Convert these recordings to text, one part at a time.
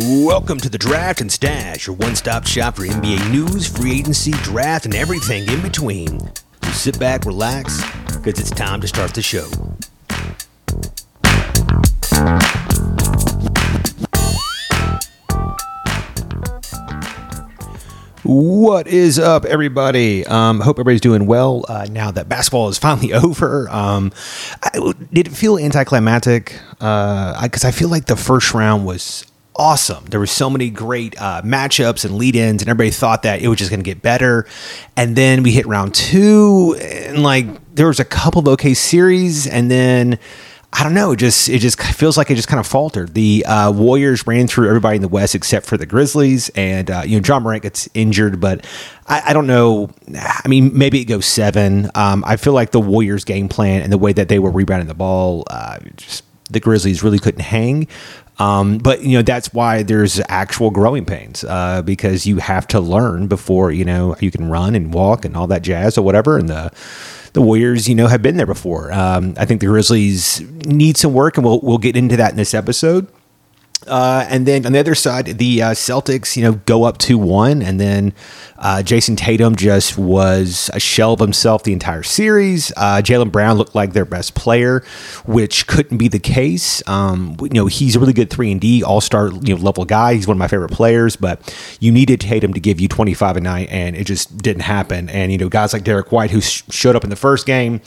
Welcome to the Draft and Stash, your one stop shop for NBA news, free agency, draft, and everything in between. So sit back, relax, because it's time to start the show. What is up, everybody? Um, hope everybody's doing well uh, now that basketball is finally over. Um, I, did it feel anticlimactic? Because uh, I, I feel like the first round was awesome. There were so many great uh, matchups and lead-ins, and everybody thought that it was just going to get better. And then we hit round two, and like there was a couple of okay series, and then I don't know. It just it just feels like it just kind of faltered. The uh, Warriors ran through everybody in the West except for the Grizzlies, and uh, you know Ja Morant gets injured, but I, I, don't know. I mean, maybe it goes seven. Um, I feel like the Warriors' game plan and the way that they were rebounding the ball, uh, just the Grizzlies really couldn't hang. Um, but you know that's why there's actual growing pains uh, because you have to learn before you know you can run and walk and all that jazz or whatever, and the the Warriors, you know, have been there before. Um, I think the Grizzlies need some work, and we'll we'll get into that in this episode. Uh, and then on the other side, the uh, Celtics, you know, go up to 1. And then uh, Jayson Tatum just was a shell of himself the entire series. Uh, Jaylen Brown looked like their best player, which couldn't be the case. Um, you know, he's a really good 3 and D, all star you know, level guy. He's one of my favorite players, but you needed Tatum to give you 25 a night, and it just didn't happen. And, you know, guys like Derrick White, who sh- showed up in the first game,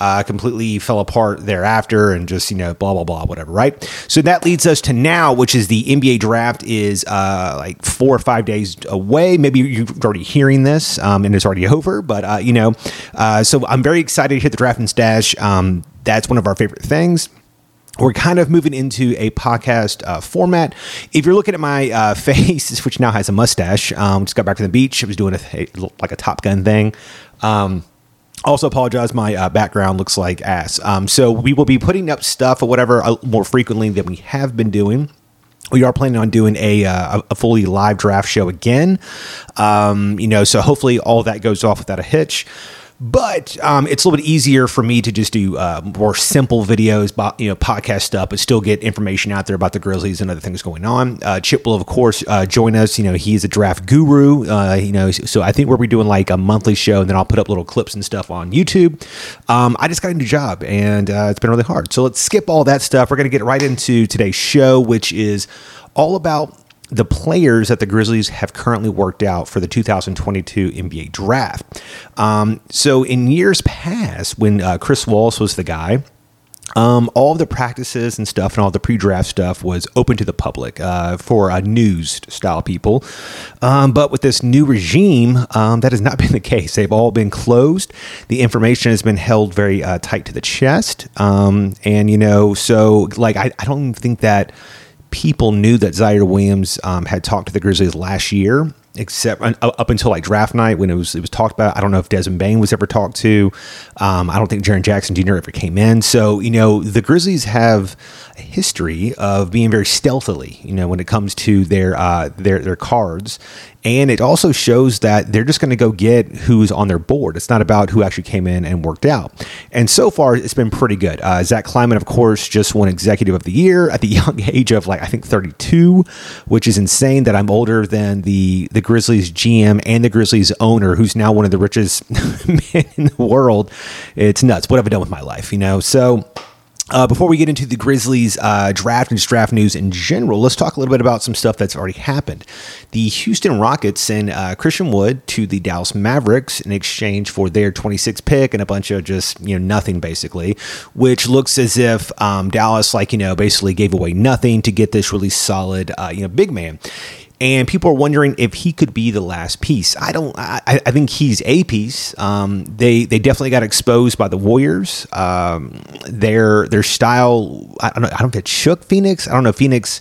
uh, completely fell apart thereafter and just you know blah blah blah whatever right so that leads us to now which is the nba draft is uh, like four or five days away maybe you're already hearing this um, and it's already over but uh, you know uh, so i'm very excited to hit the draft and stash um, that's one of our favorite things we're kind of moving into a podcast uh, format. If you're looking at my uh, face, which now has a mustache, um, just got back from the beach. I was doing a, a like a Top Gun thing. Um, also apologize my uh, background looks like ass. Um, so we will be putting up stuff or whatever uh, more frequently than we have been doing. We are planning on doing a, uh, a fully live draft show again. Um, you know so hopefully all that goes off without a hitch but um, it's a little bit easier for me to just do uh, more simple videos, you know, podcast stuff, but still get information out there about the Grizzlies and other things going on. Uh, Chip will, of course, uh, join us. You know, he's a draft guru. Uh, you know, so I think we'll be doing like a monthly show, and then I'll put up little clips and stuff on YouTube. Um, I just got a new job, and uh, it's been really hard. So let's skip all that stuff. We're going to get right into today's show, which is all about the players that the Grizzlies have currently worked out for the 2022 NBA draft. Um, so, in years past, when uh, Chris Wallace was the guy, um, all the practices and stuff and all the pre-draft stuff was open to the public uh, for uh, news style people. Um, but with this new regime, um, that has not been the case. They've all been closed. The information has been held very uh, tight to the chest. Um, and, you know, so like, I, I don't think that people knew that Ziaire Williams um, had talked to the Grizzlies last year, except uh, up until like draft night when it was it was talked about. I don't know if Desmond Bane was ever talked to. Um, I don't think Jaren Jackson Jr. ever came in. So you know the Grizzlies have a history of being very stealthily. You know when it comes to their uh, their their cards, and it also shows that they're just going to go get who's on their board. It's not about who actually came in and worked out. And so far, it's been pretty good. Uh, Zach Kleiman, of course, just won Executive of the Year at the young age of like I think 32, which is insane. That I'm older than the the Grizzlies GM and the Grizzlies owner, who's now one of the richest men in the world. It's nuts. What have I done with my life? You know, so. Uh, before we get into the Grizzlies uh, draft and draft news in general, let's talk a little bit about some stuff that's already happened. The Houston Rockets send uh, Christian Wood to the Dallas Mavericks in exchange for their 26 pick and a bunch of just you know nothing basically, which looks as if um, Dallas like you know basically gave away nothing to get this really solid uh, you know big man and people are wondering if he could be the last piece. I don't. I, I think he's a piece. Um, they they definitely got exposed by the Warriors. Um, their their style. I don't. I don't think it shook Phoenix. I don't know Phoenix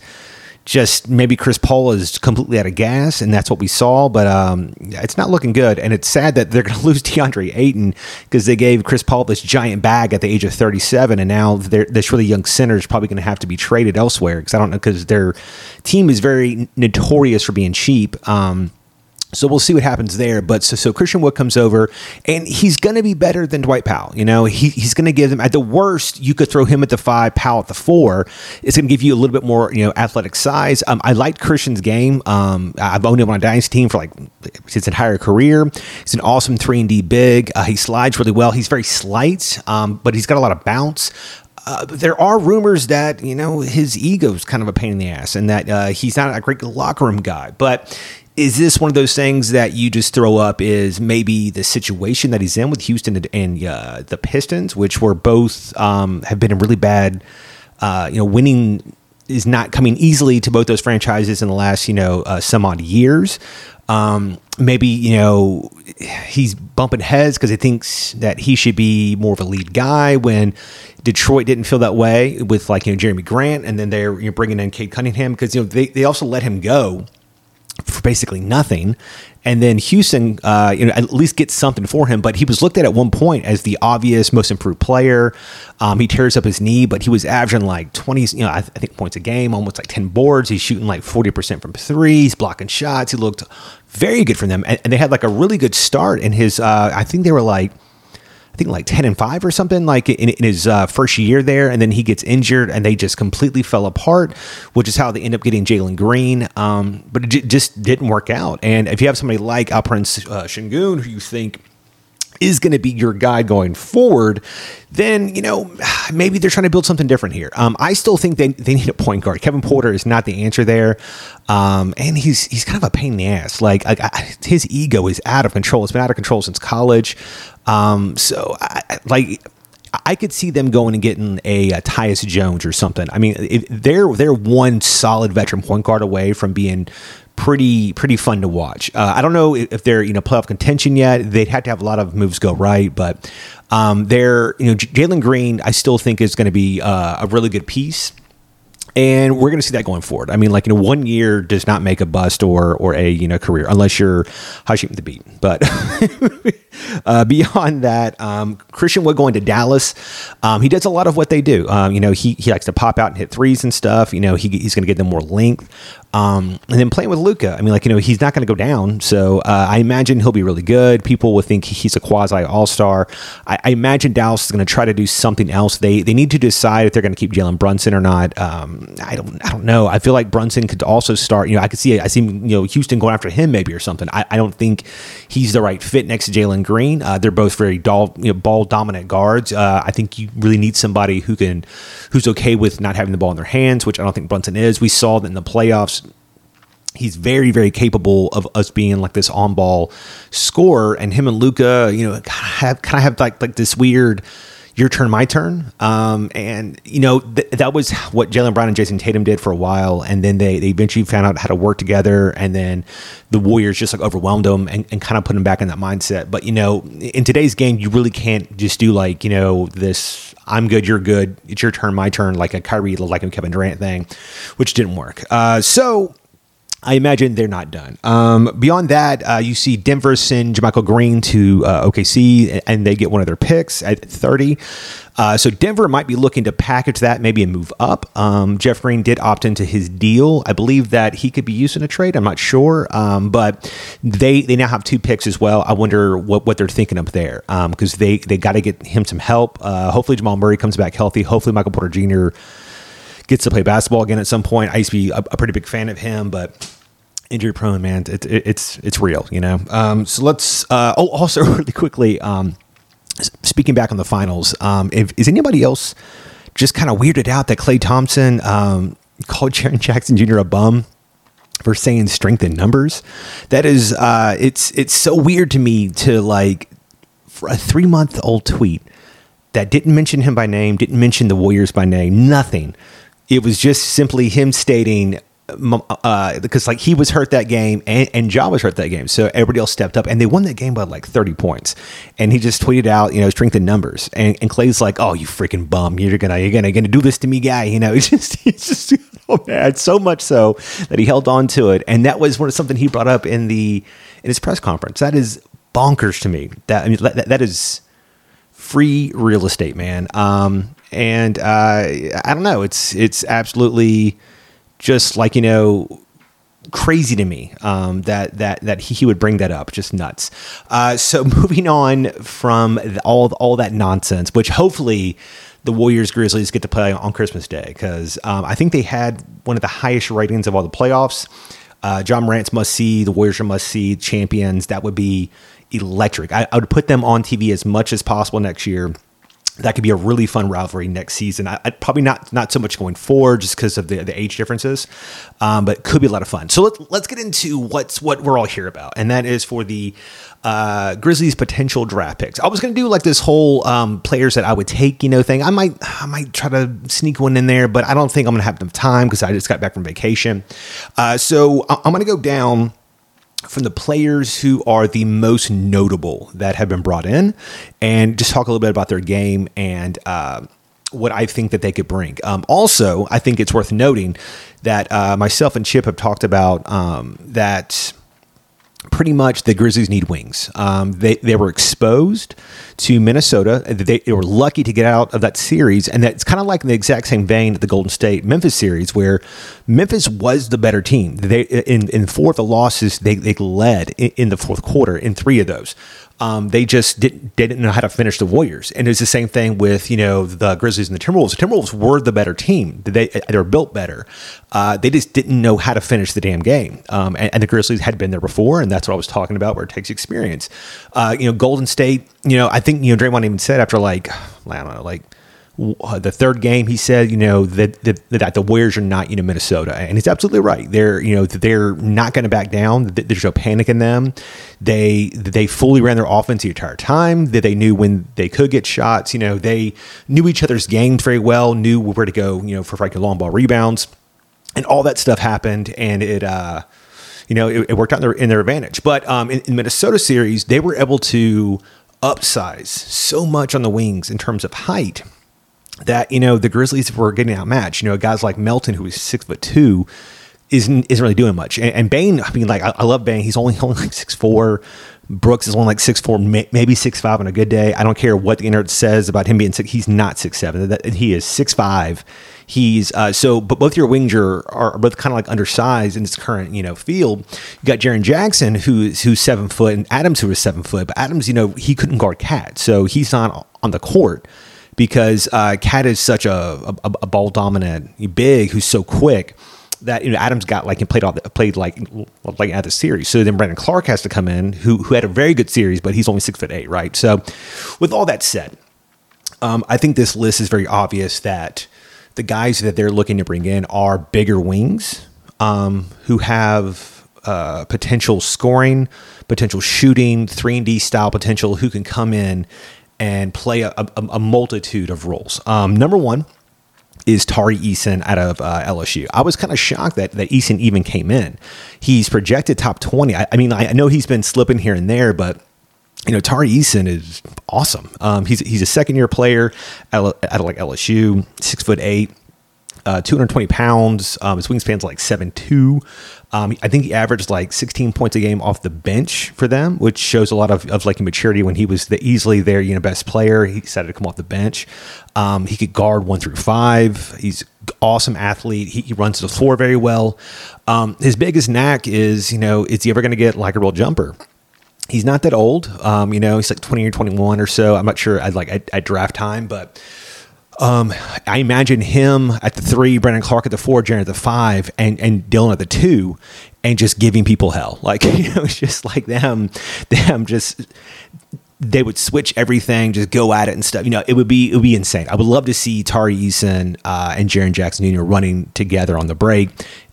just maybe Chris Paul is completely out of gas, and that's what we saw. But um, it's not looking good, and it's sad that they're going to lose DeAndre Ayton because they gave Chris Paul this giant bag at the age of 37, and now this really young center is probably going to have to be traded elsewhere because I don't know because their team is very notorious for being cheap. Um, So we'll see what happens there. But so, so Christian Wood comes over, and he's going to be better than Dwight Powell. You know, he, he's going to give them at the worst. You could throw him at the five, Powell at the four. It's going to give you a little bit more, you know, athletic size. Um, I liked Christian's game. Um, I've owned him on a dynasty team for like his entire career. He's an awesome three and D big. Uh, he slides really well. He's very slight, um, but he's got a lot of bounce. Uh, there are rumors that you know his ego's kind of a pain in the ass, and that uh, he's not a great locker room guy. But is this one of those things that you just throw up? Is maybe the situation that he's in with Houston and, and uh, the Pistons, which were both um, have been in really bad, uh, you know, winning is not coming easily to both those franchises in the last you know uh, some odd years. Um, maybe you know he's bumping heads because he thinks that he should be more of a lead guy when Detroit didn't feel that way with like you know Jerami Grant, and then they're you know, bringing in Cade Cunningham because you know they they also let him go for basically nothing. And then Houston, uh, you know, at least gets something for him. But he was looked at at one point as the obvious most improved player. Um, he tears up his knee, but he was averaging like 20, you know, I, th- I think points a game, almost like 10 boards. He's shooting like 40% from threes, blocking shots. He looked very good for them. And, and they had like a really good start in his, uh, I think they were like, think like 10 and 5 or something like in, in his uh, first year there and then he gets injured and they just completely fell apart which is how they end up getting jalen green. Um, but it j- just didn't work out. And if you have somebody like alperen uh, Sengun who you think is going to be your guy going forward, then, you know, maybe they're trying to build something different here. Um, I still think they, they need a point guard. Kevin Porter is not the answer there. Um, and he's he's kind of a pain in the ass. Like, like I, his ego is out of control. It's been out of control since college. Um, so, I, like, I could see them going and getting a, a Tyus Jones or something. I mean, they're they're one solid veteran point guard away from being pretty pretty fun to watch. Uh, I don't know if they're you know playoff contention yet. They'd have to have a lot of moves go right, but um, they're you know Jalen Green. I still think is going to be uh, a really good piece and we're going to see that going forward. I mean, like you know, one year does not make a bust or or a you know career unless you're Hasheem Thabeet. But uh, beyond that, um, Christian Wood going to Dallas, um, he does a lot of what they do. Um, you know, he he likes to pop out and hit threes and stuff. You know, he, he's going to get them more length. Um, and then playing with Luka, I mean, like you know, he's not going to go down. So uh, I imagine he'll be really good. People will think he's a quasi All Star. I, I, imagine Dallas is going to try to do something else. They they need to decide if they're going to keep Jalen Brunson or not. I don't I don't know. I feel like Brunson could also start. You know, I could see I see you know Houston going after him maybe or something. I, I don't think he's the right fit next to Jalen Green. Uh, they're both very dull, you know, ball dominant guards. Uh, I think you really need somebody who can who's okay with not having the ball in their hands, which I don't think Brunson is. We saw that in the playoffs he's very very capable of us being like this on ball scorer and him and Luka you know kind of have kind of have like like this weird your turn, my turn. Um, and you know th- that was what Jaylen Brown and Jayson Tatum did for a while, and then they, they eventually found out how to work together, and then the Warriors just like overwhelmed them and, and kind of put them back in that mindset. But you know, in today's game, you really can't just do like you know this. I'm good, you're good. It's your turn, my turn, like a Kyrie, like a Kevin Durant thing, which didn't work. Uh, so I imagine they're not done. Um, beyond that, uh, you see Denver send JaMychal Green to uh, OKC, and they get one of their picks at 30. Uh, so Denver might be looking to package that, maybe and move up. Um, Jeff Green did opt into his deal. I believe that he could be used in a trade. I'm not sure, um, but they they now have two picks as well. I wonder what, what they're thinking up there because um, they they got to get him some help. Uh, hopefully Jamal Murray comes back healthy. Hopefully Michael Porter Jr gets to play basketball again at some point. I used to be a, a pretty big fan of him, but injury prone, man, it, it, it's it's real, you know. Um, so let's. Uh, oh, also really quickly, um, speaking back on the finals, um, if, is anybody else just kind of weirded out that Klay Thompson um, called Jaren Jackson Jr. a bum? For saying strength in numbers, that is, uh, it's it's so weird to me to like for a three month old tweet that didn't mention him by name, didn't mention the Warriors by name, nothing it was just simply him stating uh, because like he was hurt that game and, and Ja was hurt that game, so everybody else stepped up and they won that game by like thirty points. And he just tweeted out, you know, strength in numbers. And, and Klay's like, "Oh, you freaking bum! You're gonna you're gonna gonna do this to me, guy." You know, it's just it's just oh man, so much so that he held on to it, and that was one of something he brought up in the in his press conference. That is bonkers to me. That I mean, that, that is free real estate, man. Um, and uh, I don't know. It's it's absolutely just like you know crazy to me um, that that that he, he, would bring that up. Just nuts. Uh, so moving on from all all that nonsense, which hopefully the Warriors Grizzlies get to play on Christmas Day because um, I think they had one of the highest ratings of all the playoffs. Uh, Ja Morant's must see, the Warriors are must see, champions. That would be electric. I, I would put them on TV as much as possible next year that could be a really fun rivalry next season. I, I, probably not not so much going forward just because of the, the age differences, um, but could be a lot of fun. So let's let's get into what's what we're all here about, and that is for the uh, Grizzlies potential draft picks. I was going to do like this whole um, players that I would take, you know, thing. I might I might try to sneak one in there, but I don't think I'm going to have enough time because I just got back from vacation. Uh, so I'm going to go down from the players who are the most notable that have been brought in and just talk a little bit about their game and uh, what I think that they could bring. Um, also, I think it's worth noting that uh, myself and Chip have talked about um, that pretty much the Grizzlies need wings. Um, they they were exposed to Minnesota. They, they, were lucky to get out of that series, and that's kind of like in the exact same vein of the Golden State Memphis series, where Memphis was the better team. They in in four of the losses they they led in, in the fourth quarter in three of those. Um, they just didn't they didn't know how to finish the Warriors, and it's the same thing with you know the Grizzlies and the Timberwolves. The Timberwolves were the better team; they they were built better. Uh, they just didn't know how to finish the damn game, um, and, and, the Grizzlies had been there before, and that's what I was talking about, where it takes experience. Uh, you know, Golden State. You know, I think you know Draymond even said after like I don't know, like uh, the third game, he said, you know, that, that, that the Warriors are not, you know, Minnesota. And he's absolutely right. They're, you know, they're not going to back down. There's no panic in them. They, they fully ran their offense the entire time. That they knew when they could get shots. You know, they knew each other's games very well, knew where to go, you know, for like long ball rebounds. And all that stuff happened. And it, uh, you know, it, it worked out in their, in their advantage. But um, in, in Minnesota series, they were able to upsize so much on the wings in terms of height that you know the Grizzlies were getting outmatched. You know, guys like Melton, who is six foot two, isn't isn't really doing much. And, and Bane, I mean, like I, I, love Bane. He's only only like six four. Brooks is only like six four, maybe six five on a good day. I don't care what the internet says about him being six. He's not six seven. He is six five. He's uh, so, but both your wings are, are both kind of like undersized in this current you know field. You got Jaren Jackson who's who's seven foot, and Adams who is seven foot. But Adams, you know, he couldn't guard KAT, so he's not on the court because uh, KAT is such a, a, a ball dominant big who's so quick that you know Adams got like and played all the, played like like at the series. So then Brandon Clarke has to come in, who who had a very good series, but he's only six foot eight, right? So with all that said, um, I think this list is very obvious that the guys that they're looking to bring in are bigger wings um, who have uh, potential scoring, potential shooting, three and D style potential, who can come in and play a, a, a multitude of roles. Um, number one is Tari Eason out of uh, LSU. I was kind of shocked that, that Eason even came in. He's projected top 20. I, I mean, I, I, know he's been slipping here and there, but you know, Tari Eason is awesome. Um, he's, he's a second year player at, at like LSU, six foot eight, uh, 220 pounds. Um, his wingspan's like seven two. Um, I think he averaged like 16 points a game off the bench for them, which shows a lot of, of like maturity when he was the easily their you know best player. He decided to come off the bench. Um, he could guard one through five. He's awesome athlete. He, he runs the floor very well. Um, his biggest knack is you know is he ever going to get like a real jumper? He's not that old. Um, you know, he's like 20 or 21 or so. I'm not sure. I'd like at draft time, but um, I imagine him at the three, Brandon Clarke at the four, Jaren at the five, and and Dylan at the two, and just giving people hell. Like you know, it's just like them, them just they would switch everything, just go at it and stuff. You know, it would be it would be insane. I would love to see Tari Eason uh, and Jaren Jackson Jr. running together on the break.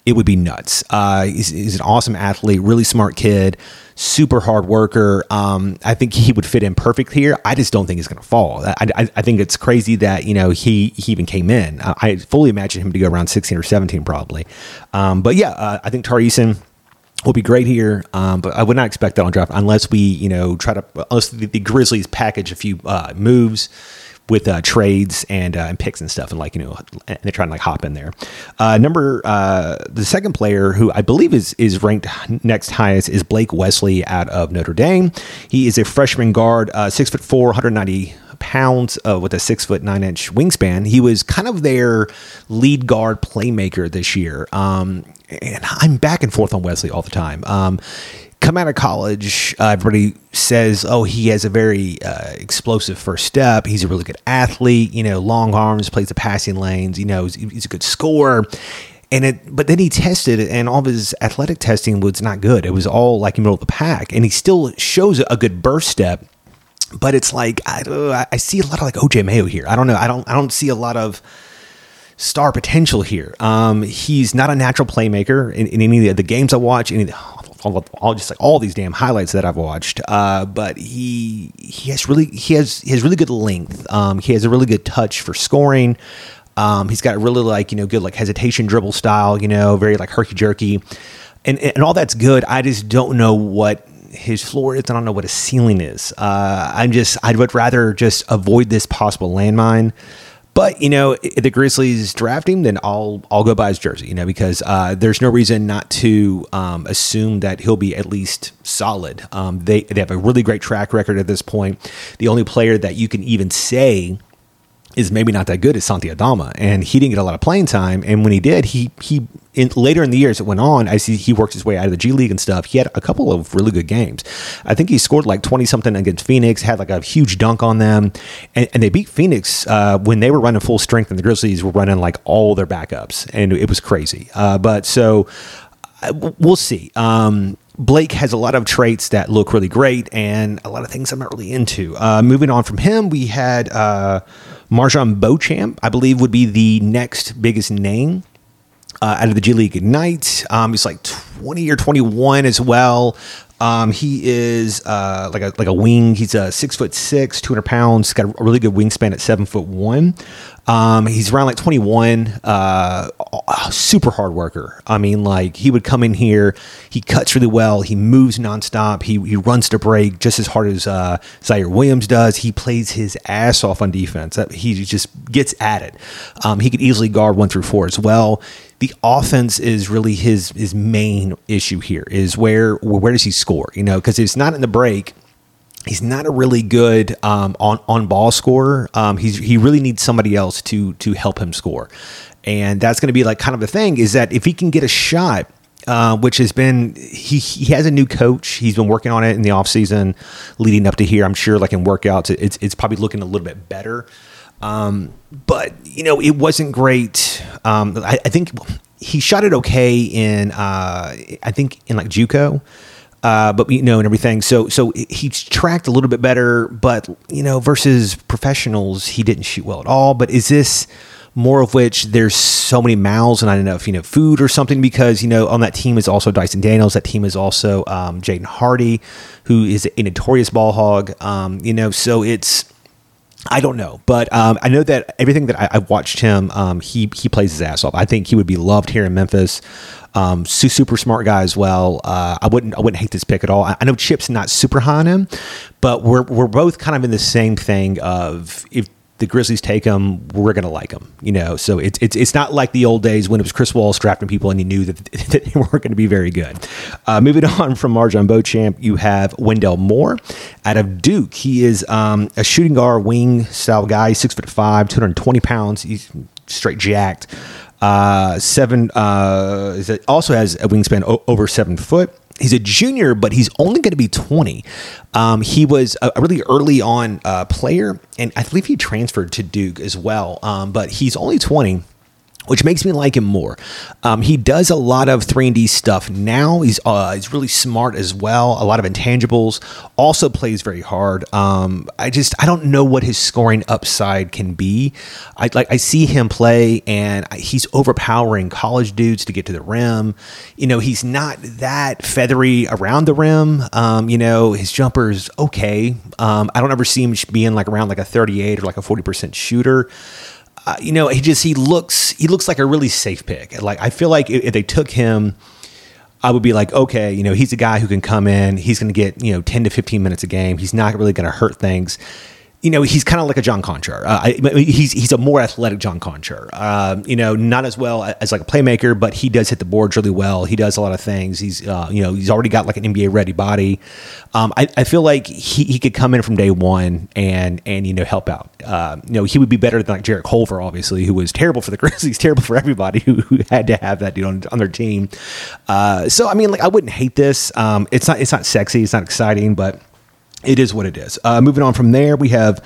It would be nuts. Uh, he's, he's an awesome athlete, really smart kid super hard worker. Um, I think he would fit in perfect here. I just don't think he's going to fall. I, I, I, think it's crazy that you know he he even came in. I, I fully imagine him to go around 16 or 17 probably. Um, but yeah, uh, I think Tari Eason will be great here. Um, but I would not expect that on draft unless we you know try to unless the, the Grizzlies package a few uh, moves with uh, trades and, uh, and picks and stuff, and like you know, and they're trying to like hop in there. Uh, number uh, the second player who I believe is is ranked next highest is Blake Wesley out of Notre Dame. He is a freshman guard, uh, six foot four, 190 pounds uh, with a six foot nine inch wingspan. He was kind of their lead guard playmaker this year. Um, and I'm back and forth on Wesley all the time. Um, come out of college, uh, everybody says, "Oh, he has a very uh, explosive first step. He's a really good athlete. You know, long arms, plays the passing lanes. You know, he's, he's a good scorer." And it, but then he tested, and all of his athletic testing was not good. It was all like in the middle of the pack, and he still shows a good burst step. But it's like I, I see a lot of like OJ Mayo here. I don't know. I don't. I don't see a lot of star potential here. Um, he's not a natural playmaker in, in any of the games I watch. Any, all, all, just like all these damn highlights that I've watched. Uh, but he he has really he has he has really good length. Um, he has a really good touch for scoring. Um, he's got a really like you know good like hesitation dribble style. You know, very like herky jerky, and and all that's good. I just don't know what his floor is. I don't know what his ceiling is. Uh, I'm just I would rather just avoid this possible landmine. But you know, if the Grizzlies draft him, then I'll I'll go buy his jersey. You know, because uh, there's no reason not to um, assume that he'll be at least solid. Um, they they have a really great track record at this point. The only player that you can even say is maybe not that good as Santi Aldama, and he didn't get a lot of playing time. And when he did, he he in, later in the years it went on. I see he worked his way out of the G League and stuff. He had a couple of really good games. I think he scored like twenty something against Phoenix, had like a huge dunk on them, and, and they beat Phoenix uh, when they were running full strength, and the Grizzlies were running like all their backups, and it was crazy. Uh, but so uh, we'll see. Um, Blake has a lot of traits that look really great and a lot of things I'm not really into. Uh, moving on from him, we had MarJon Beauchamp, I believe, would be the next biggest name uh, out of the G League Ignite. Um, he's like 20 or 21 as well. Um, he is uh, like a like a wing. He's a six foot six, 200 pounds. Got a really good wingspan at seven foot one. Um, he's around like 21, uh, super hard worker. I mean, like he would come in here, he cuts really well, he moves nonstop, he, he runs to break just as hard as uh, Ziaire Williams does. He plays his ass off on defense. He just gets at it. Um, he could easily guard one through four as well. The offense is really his his main issue here. Is where where does he score? You know, because it's not in the break he's not a really good um, on on ball scorer. Um, he's he really needs somebody else to to help him score, and that's going to be like kind of the thing is that if he can get a shot. Uh, which has been he he has a new coach. He's been working on it in the off season, leading up to here. I'm sure, like in workouts, it's it's probably looking a little bit better. Um, but you know, it wasn't great. Um, I, I, think he shot it okay in uh, I think in like JUCO uh, but you know, and everything. So, so he's tracked a little bit better, but you know, versus professionals, he didn't shoot well at all. But is this more of which there's so many mouths and I don't know if you know food or something because you know on that team is also Dyson Daniels. That team is also um, Jaden Hardy, who is a notorious ball hog. Um, you know, so it's. I don't know, but um, I know that everything that I, have watched him, um, he he plays his ass off. I think he would be loved here in Memphis. Um, super smart guy as well. Uh, I wouldn't I wouldn't hate this pick at all. I, I, know Chip's not super high on him, but we're we're both kind of in the same thing of if the Grizzlies take him, we're gonna like him, you know. So it's it's it's not like the old days when it was Chris Wallace drafting people and you knew that, that they weren't going to be very good. Uh, moving on from MarJon Beauchamp, you have Wendell Moore out of Duke. He is um, a shooting guard wing style guy, six foot five, two hundred twenty pounds. He's straight jacked. Uh, seven uh, also has a wingspan o- over seven foot. He's a junior, but he's only going to be 20. Um, he was a, really early on uh, player, and I believe he transferred to Duke as well. Um, but he's only 20 which makes me like him more. Um, he does a lot of 3 and D stuff now. He's uh, he's really smart as well. A lot of intangibles. Also plays very hard. Um, I just I don't know what his scoring upside can be. I like I see him play and he's overpowering college dudes to get to the rim. You know he's not that feathery around the rim. Um, you know his jumper's okay. Um, I don't ever see him being like around like a 38 or like a 40 percent shooter you know, he just he looks he looks like a really safe pick. Like I feel like if, they took him, I would be like, okay, you know, he's a guy who can come in. He's going to get you know ten to fifteen minutes a game. He's not really going to hurt things. You know, he's kind of like a John Konchar. Uh, I, he's he's a more athletic John Konchar. Um, you know, not as well as like a playmaker, but he does hit the boards really well. He does a lot of things. He's uh, you know he's already got like an NBA ready body. Um, I, I feel like he, he could come in from day one and and you know help out. Uh, you know, he would be better than like Jarrett Culver, obviously, who was terrible for the Grizzlies, terrible for everybody who, who had to have that dude on, on their team. Uh, so I mean, like I wouldn't hate this. Um, it's not it's not sexy, it's not exciting, but it is what it is. Uh, moving on from there, we have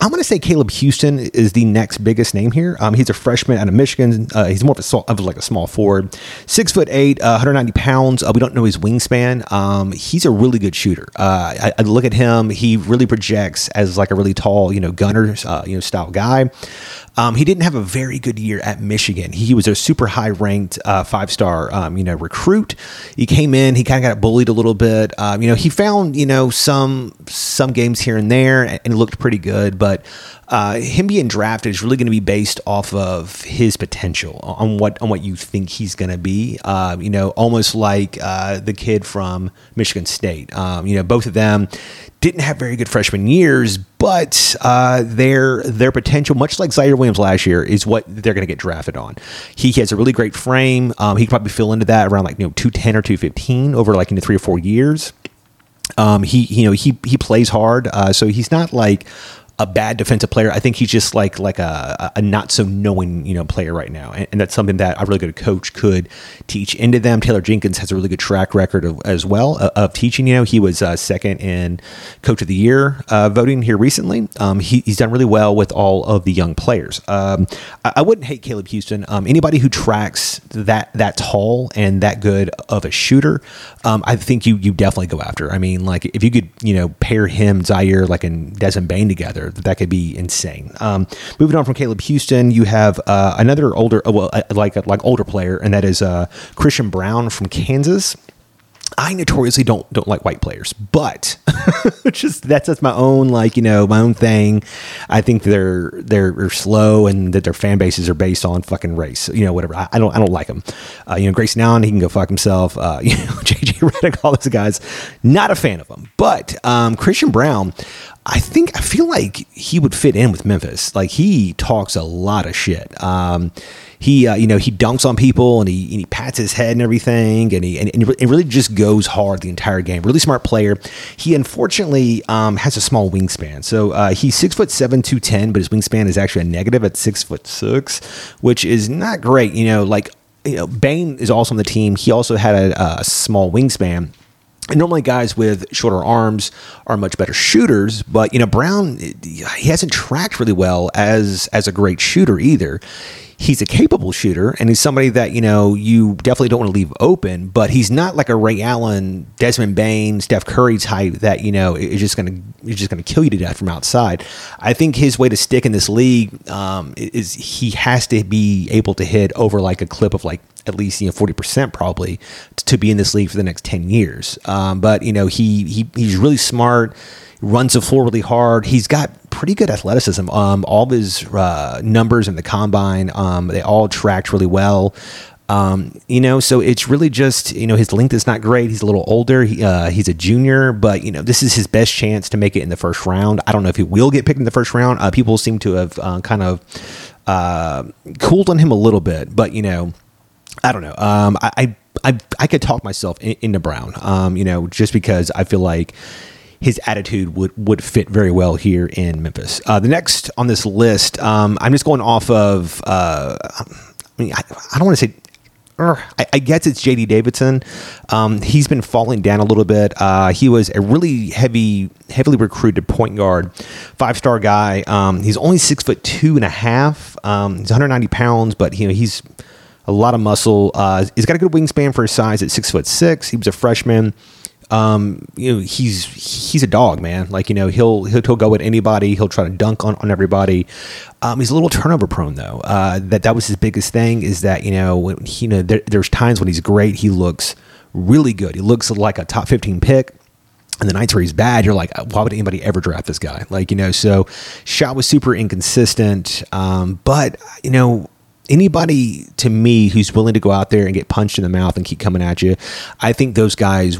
I'm going to say Caleb Houstan is the next biggest name here. Um, he's a freshman out of Michigan. Uh, he's more of a of like a small forward, six foot eight, uh, 190 pounds. Uh, we don't know his wingspan. Um, he's a really good shooter. Uh, I, I, look at him; he really projects as like a really tall, you know, gunner, uh, you know, style guy. Um, he didn't have a very good year at Michigan. He was a super high ranked uh, five star, um, you know, recruit. He came in, he kind of got bullied a little bit. Um, you know, he found you know some some games here and there, and, and looked pretty good. But uh, him being drafted is really going to be based off of his potential on what on what you think he's going to be. Uh, you know, almost like uh, the kid from Michigan State. Um, you know, both of them didn't have very good freshman years, but uh, their their potential, much like Ziaire Williams last year, is what they're going to get drafted on. He has a really great frame. Um, he could probably fill into that around like you know two ten or two fifteen over like into three or four years. Um, he you know he he plays hard, uh, so he's not like a bad defensive player. I think he's just like like a, a not so knowing you know player right now, and, and, that's something that a really good coach could teach into them. Taylor Jenkins has a really good track record of, as well of, of, teaching. You know, he was uh, second in Coach of the Year uh, voting here recently. Um, he, he's done really well with all of the young players. Um, I, I, wouldn't hate Caleb Houstan. Um, anybody who tracks that that tall and that good of a shooter, um, I think you you definitely go after. I mean, like if you could you know pair him Ziaire like and Desmond Bane together that could be insane. Um, moving on from Caleb Houstan, you have uh, another older, uh, well, uh, like like older player, and that is uh, Christian Braun from Kansas. I notoriously don't don't like white players, but just that's just my own like you know my own thing. I think they're they're, slow and that their fan bases are based on fucking race. You know whatever. I, I don't I don't like them. Uh, you know Grayson Allen he can go fuck himself. Uh, you know JJ Redick all those guys. Not a fan of them. But um, Christian Braun, I think I feel like he would fit in with Memphis. Like he talks a lot of shit. Um, he uh, you know he dunks on people and he, and he pats his head and everything and he and, and it really just goes hard the entire game. Really smart player. He unfortunately um, has a small wingspan, so uh, he's six foot seven, two ten, but his wingspan is actually a negative at six foot six, which is not great. You know, like you know, Bane is also on the team. He also had a, a small wingspan. And normally, guys with shorter arms are much better shooters, but you know Braun he hasn't tracked really well as as a great shooter either. He's a capable shooter and he's somebody that you know you definitely don't want to leave open but he's not like a ray allen desmond bane steph curry type that you know is just gonna is just gonna kill you to death from outside. I think his way to stick in this league um, is he has to be able to hit over like a clip of like at least you know 40% probably to be in this league for the next 10 years um, but you know he, he he's really smart runs the floor really hard. He's got pretty good athleticism. Um, all of his uh, numbers in the combine, um, they all tracked really well. Um, you know, so it's really just you know his length is not great. He's a little older. He, uh, he's a junior, but you know this is his best chance to make it in the first round. I don't know if he will get picked in the first round. Uh, people seem to have uh, kind of uh, cooled on him a little bit, but you know, I don't know. Um, I, I I could talk myself in, into Braun. Um, you know, just because I feel like his attitude would, would fit very well here in Memphis. Uh, the next on this list, um, I'm just going off of, uh, I mean, I, I don't want to say I, I, guess it's JD Davison. Um, he's been falling down a little bit. Uh, he was a really heavy, heavily recruited point guard, five star guy. Um, he's only six foot two and a half. Um, he's 190 pounds, but you know he's a lot of muscle. Uh, he's got a good wingspan for his size at six foot six. He was a freshman um, you know, he's he's a dog, man. Like you know, he'll he'll, he'll go at anybody. He'll try to dunk on, on everybody. Um, he's a little turnover prone though. Uh, that that was his biggest thing is that you know when he, you know there, there's times when he's great, he looks really good. He looks like a top 15 pick. And the nights where he's bad, you're like, why would anybody ever draft this guy? Like, you know, so shot was super inconsistent. Um, but, you know, anybody to me who's willing to go out there and get punched in the mouth and keep coming at you, I think those guys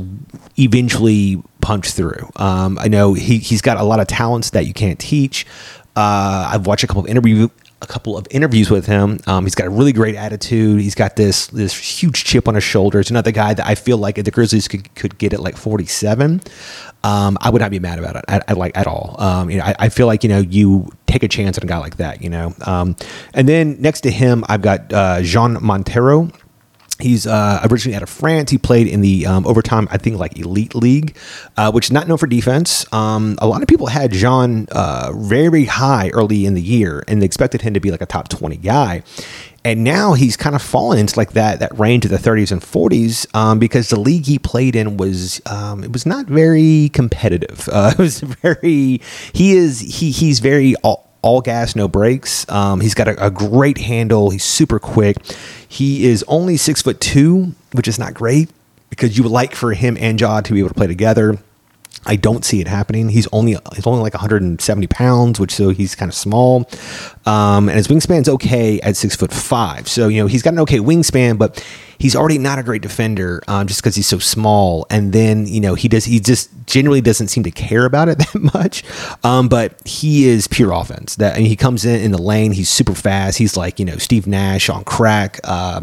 eventually punch through. Um, I know he he's got a lot of talents that you can't teach. Uh, I've watched a couple of interview a couple of interviews with him. Um, he's got a really great attitude. He's got this this huge chip on his shoulder. It's another guy that I feel like if the Grizzlies could, could get it like 47, um, I would not be mad about it. I, I like at all. Um, you know, I, I, feel like you know you take a chance on a guy like that. You know, um, and then next to him, I've got uh, Jean Montero. He's uh, originally out of France. He played in the um, overtime, I think, like elite league, uh, which is not known for defense. Um, a lot of people had Jean uh, very high early in the year, and they expected him to be like a top twenty guy. And now he's kind of fallen into like that that range of the 30s and 40s um, because the league he played in was um, it was not very competitive. Uh, it was very he is he he's very all, all gas no brakes. Um, he's got a, a great handle. He's super quick he is only six foot two, which is not great because you would like for him and Ja to be able to play together. I don't see it happening. He's only he's only like 170 pounds, which so he's kind of small. Um, and his wingspan's okay at six foot five. So you know he's got an okay wingspan, but he's already not a great defender um, just because he's so small. And then you know he does he just generally doesn't seem to care about it that much. Um, but he is pure offense. That I mean, he comes in in the lane. He's super fast. He's like you know Steve Nash on crack. Uh,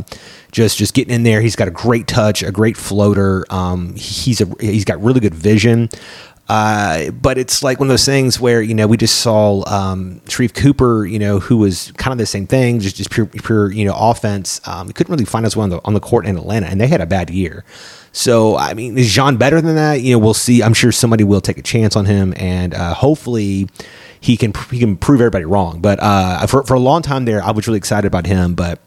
just just getting in there. He's got a great touch, a great floater. Um, he's a he's got really good vision. Uh, but it's like one of those things where you know we just saw um, Sharife Cooper, you know, who was kind of the same thing, just just pure pure you know offense. Um, he couldn't really find us one on the on the court in Atlanta, and they had a bad year. So I mean, is Jean better than that? You know, we'll see. I'm sure somebody will take a chance on him, and uh, hopefully he can he can prove everybody wrong. But uh, for for a long time there, I was really excited about him, but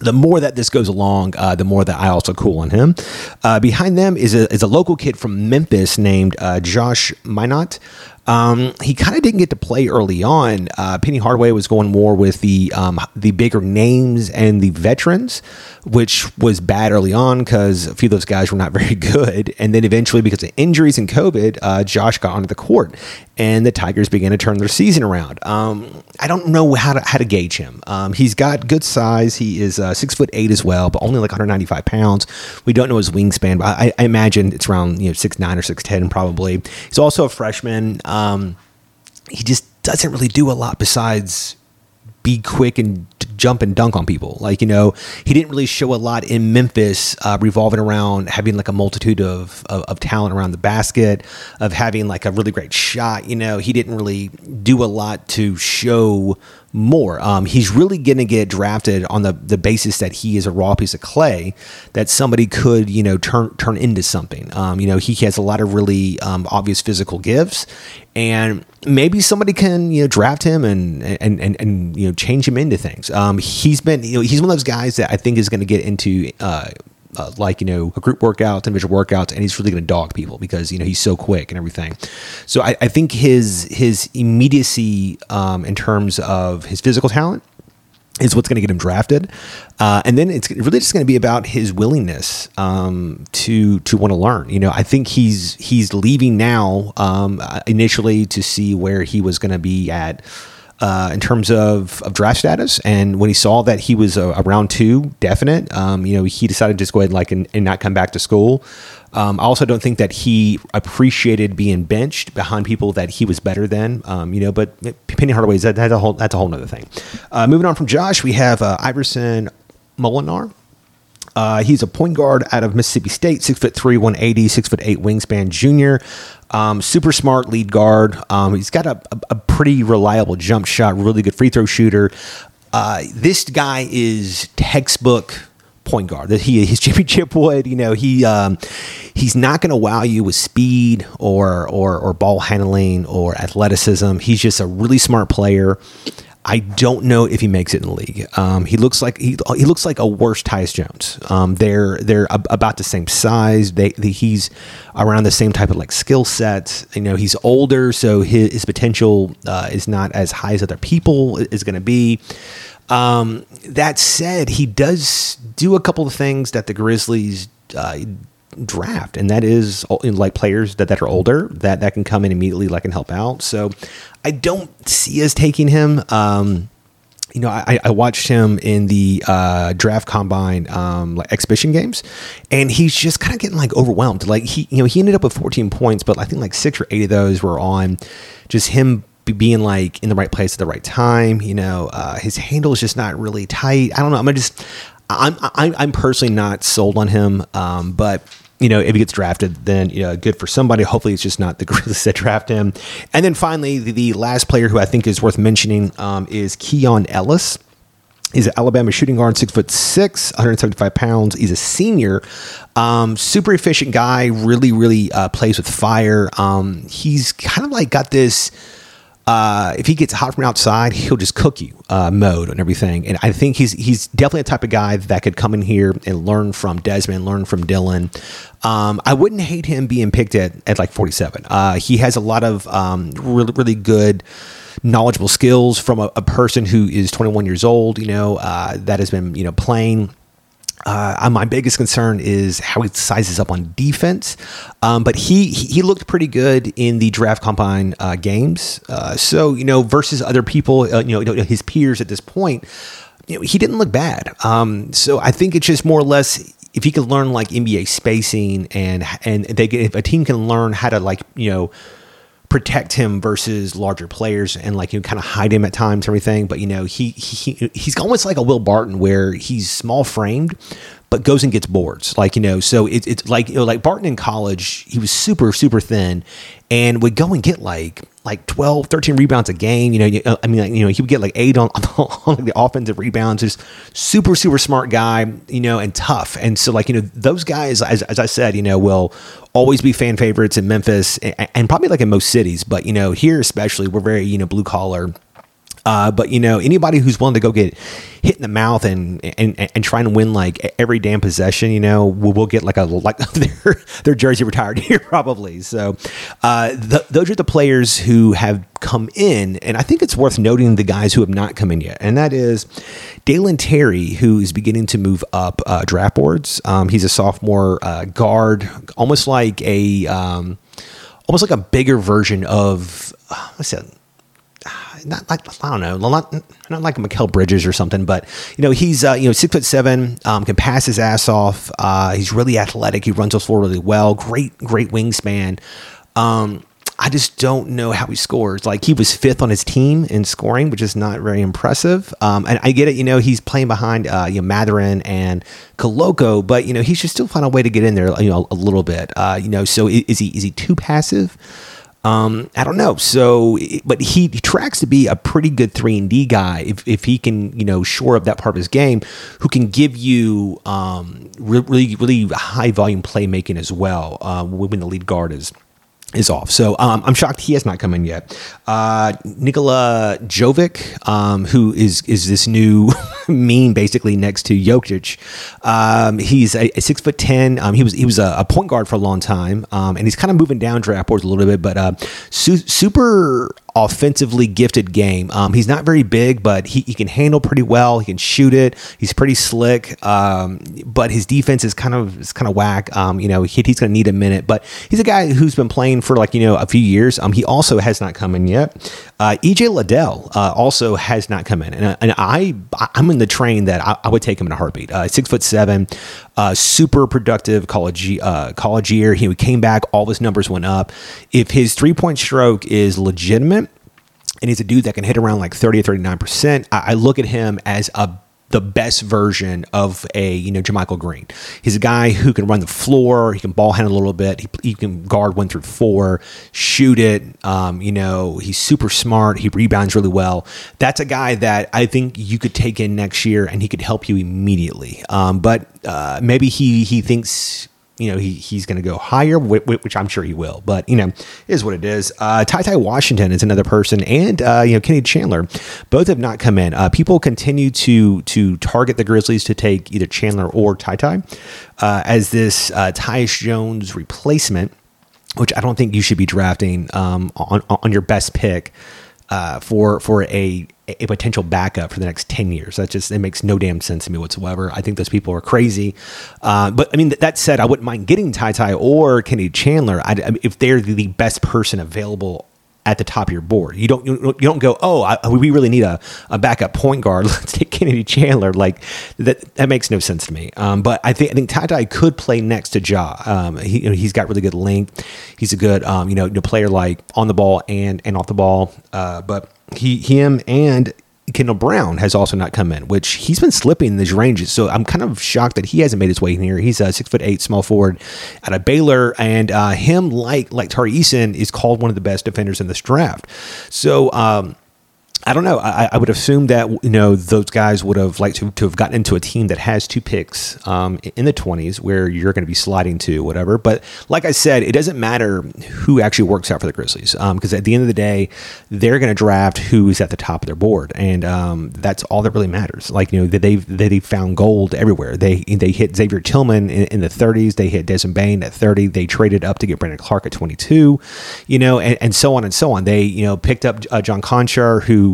the more that this goes along, uh, the more that I also cool on him. Uh, behind them is a, is a local kid from Memphis named uh, Josh Minott. Um, he kind of didn't get to play early on. Uh, Penny Hardaway was going more with the um, the bigger names and the veterans, which was bad early on because a few of those guys were not very good. And then eventually, because of injuries and COVID, uh, Josh got onto the court, and the Tigers began to turn their season around. Um, I don't know how to how to gauge him. Um, he's got good size. He is uh, six foot eight as well, but only like 195 pounds. We don't know his wingspan, but I, I imagine it's around you know six nine or six ten probably. He's also a freshman. Um, Um, he just doesn't really do a lot besides be quick and jump and dunk on people. Like, you know, he didn't really show a lot in Memphis uh, revolving around having like a multitude of, of, of, talent around the basket, of having like a really great shot. You know, he didn't really do a lot to show more. Um, he's really going to get drafted on the, the basis that he is a raw piece of clay that somebody could, you know, turn turn into something. Um, you know, he has a lot of really um, obvious physical gifts, and maybe somebody can you know draft him and and and, and you know change him into things. Um, he's been you know he's one of those guys that I think is going to get into. Uh, uh, like you know a group workout, individual workouts, and he's really going to dog people because you know he's so quick and everything. So I, I think his his immediacy um, in terms of his physical talent is what's going to get him drafted, uh, and then it's really just going to be about his willingness um, to to want to learn. You know, I think he's he's leaving now um, initially to see where he was going to be at uh, in terms of, of draft status. And when he saw that he was a, a round two definite, um, you know, he decided to just go ahead and like and, and not come back to school. Um, I also don't think that he appreciated being benched behind people that he was better than, um, you know. But Penny Hardaway that, that's a whole that's a whole other thing. Uh, moving on from Josh, we have uh, Iverson Molinar. Uh, he's a point guard out of Mississippi State, six foot three, 180, six foot eight wingspan junior. Um, super smart lead guard. Um, he's got a, a, a, pretty reliable jump shot, really good free throw shooter. Uh, this guy is textbook point guard. That he his championship would, you know, he um, he's not going to wow you with speed or or or ball handling or athleticism. He's just a really smart player. I don't know if he makes it in the league. Um, he looks like he, he looks like a worse Tyus Jones. Um, they're they're ab- about the same size. They, they, he's around the same type of like skill set. You know, he's older, so his, his potential uh, is not as high as other people is going to be. Um, that said, he does do a couple of things that the Grizzlies uh, draft, and that is like players that, that are older that that can come in immediately, like and help out. So I don't see us taking him. Um, you know, I, I watched him in the uh, draft combine um, like exhibition games, and he's just kind of getting like overwhelmed. Like he, you know, he ended up with 14 points, but I think like six or eight of those were on just him being like in the right place at the right time. You know, uh, his handle is just not really tight. I don't know. I'm just, I'm, I'm, I'm personally not sold on him, um, but you know, if he gets drafted, then you know, good for somebody. Hopefully, it's just not the Grizzlies that draft him. And then finally, the, the last player who I think is worth mentioning um, is Keon Ellis. He's an Alabama shooting guard, six foot six, 175 pounds. He's a senior, um, super efficient guy. Really, really uh, plays with fire. Um, he's kind of like got this uh, if he gets hot from outside, he'll just cook you uh, mode and everything. And I think he's he's definitely a type of guy that could come in here and learn from Desmond, learn from Dylan. Um, I wouldn't hate him being picked at, at like 47. Uh, he has a lot of um, really, really good knowledgeable skills from a, a, person who is 21 years old, you know, uh, that has been, you know, playing uh, my biggest concern is how he sizes up on defense, um, but he he looked pretty good in the draft combine uh, games. Uh, so you know, versus other people, uh, you know, his peers at this point, you know, he didn't look bad. Um, so I think it's just more or less if he could learn like NBA spacing and and they if a team can learn how to like you know protect him versus larger players and like you kind of hide him at times everything. But you know he, he he's almost like a will barton where he's small framed but goes and gets boards. Like you know so it, it's like you know like barton in college he was super super thin. And would go and get like like 12 13 rebounds a game you know uh, i mean like, you know he would get like eight on, on the offensive rebounds. Just super super smart guy you know and tough. And so like you know those guys as, as i said you know will always be fan favorites in memphis and, and probably like in most cities. But you know here especially we're very you know blue collar uh, but you know, anybody who's willing to go get hit in the mouth and and and try and win like every damn possession, you know, will, will get like a like their their jersey retired here probably. So uh, the, those are the players who have come in, and I think it's worth noting the guys who have not come in yet, and that is Dalen Terry, who is beginning to move up uh, draft boards. Um, he's a sophomore uh, guard, almost like a um, almost like a bigger version of what's that not like I don't know, not, not like Mikal Bridges or something, but you know he's uh, you know six foot seven, um, can pass his ass off. Uh, he's really athletic. He runs the floor really well. Great, great wingspan. Um, I just don't know how he scores. Like he was fifth on his team in scoring, which is not very impressive. Um, and I get it, you know, he's playing behind uh, you know Mathurin and Koloko, but you know he should still find a way to get in there, you know, a little bit. Uh, you know, so is he is he too passive? Um, I don't know. So, but he, he, tracks to be a pretty good three and D guy if, if he can, you know, shore up that part of his game, who can give you um, really, really high volume playmaking as well uh, when the lead guard is is off. So um, I'm shocked he has not come in yet. Uh, Nikola Jovic, um, who is is this new meme basically next to Jokic. Um, he's a, a, six foot ten. Um, he was he was a, a, point guard for a long time, um, and he's kind of moving down draft boards a little bit, but uh, su- super offensively gifted game. Um, he's not very big, but he, he can handle pretty well. He can shoot it. He's pretty slick. Um, but his defense is kind of is kind of whack. Um, you know, he, he's going to need a minute. But he's a guy who's been playing for like you know a few years. Um, he also has not come in yet. Uh, EJ Liddell uh, also has not come in, and, uh, and I I'm in the train that I, I would take him in a heartbeat. Uh, six foot seven, uh, super productive college uh, college year. He came back, all his numbers went up. If his three point stroke is legitimate, and he's a dude that can hit around like 30 or 39 percent, I, I look at him as a the best version of a you know JaMychal Green. He's a guy who can run the floor. He can ball handle a little bit. He, he can guard one through four, shoot it. Um, you know he's super smart. He rebounds really well. That's a guy that I think you could take in next year, and he could help you immediately. Um, but uh, maybe he he thinks you know he he's going to go higher, which I'm sure he will. But you know, is what it is. Uh, Ty Ty Washington is another person, and uh, you know Kenny Chandler, both have not come in. Uh, people continue to to target the Grizzlies to take either Chandler or Ty Ty uh, as this uh, Tyus Jones replacement, which I don't think you should be drafting um, on on your best pick uh, for for a a potential backup for the next 10 years. That just, it makes no damn sense to me whatsoever. I think those people are crazy. Uh, but I mean, that said, I wouldn't mind getting Ty Ty or Kenny Chandler I, I mean, if they're the best person available at the top of your board. You don't you don't go, oh, I, we really need a, a backup point guard. Let's take Kennedy Chandler. Like that that makes no sense to me. Um, but I think I think Ty could play next to Ja. Um, he you know, he's got really good length. He's a good um, you know player like on the ball and and off the ball. Uh, but he him and Kendall Brown has also not come in, which he's been slipping in these ranges. So I'm kind of shocked that he hasn't made his way in here. He's a six foot eight small forward out of Baylor, and uh, him like like Tari Eason is called one of the best defenders in this draft. So um, I don't know. I, I, would assume that you know those guys would have liked to, to have gotten into a team that has two picks um, in the twenties, where you're going to be sliding to whatever. But like I said, it doesn't matter who actually works out for the Grizzlies because um, at the end of the day, they're going to draft who's at the top of their board, and um, that's all that really matters. Like you know they've they found gold everywhere. They they hit Xavier Tillman in, in the 30s. They hit Desmond Bane at 30. They traded up to get Brandon Clarke at 22. You know, and, and so on and so on. They you know picked up uh, John Konchar who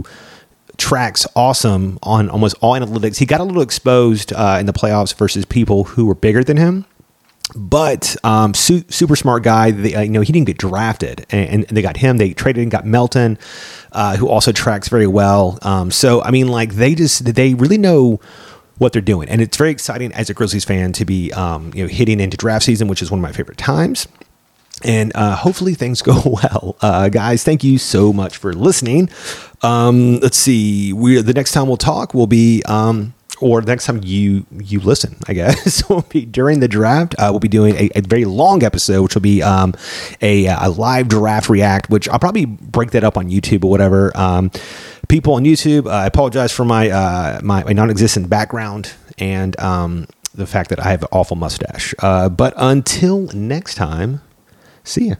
tracks awesome on almost all analytics. He got a little exposed uh, in the playoffs versus people who were bigger than him. But um, su- super smart guy. They, uh, you know, he didn't get drafted, and, and, they got him. They traded and got Melton, uh, who also tracks very well. Um, so I mean, like they just they really know what they're doing, and it's very exciting as a Grizzlies fan to be um, you know hitting into draft season, which is one of my favorite times and uh, hopefully things go well. Uh, guys thank you so much for listening. Um, let's see. We the next time we'll talk will be um, or the next time you you listen i guess will be during the draft. Uh, we'll be doing a, a, very long episode which will be um, a, a, live draft react which i'll probably break that up on youtube or whatever. Um, people on youtube uh, i apologize for my, uh, my, my non-existent background and um, the fact that i have an awful mustache. Uh, but until next time See ya.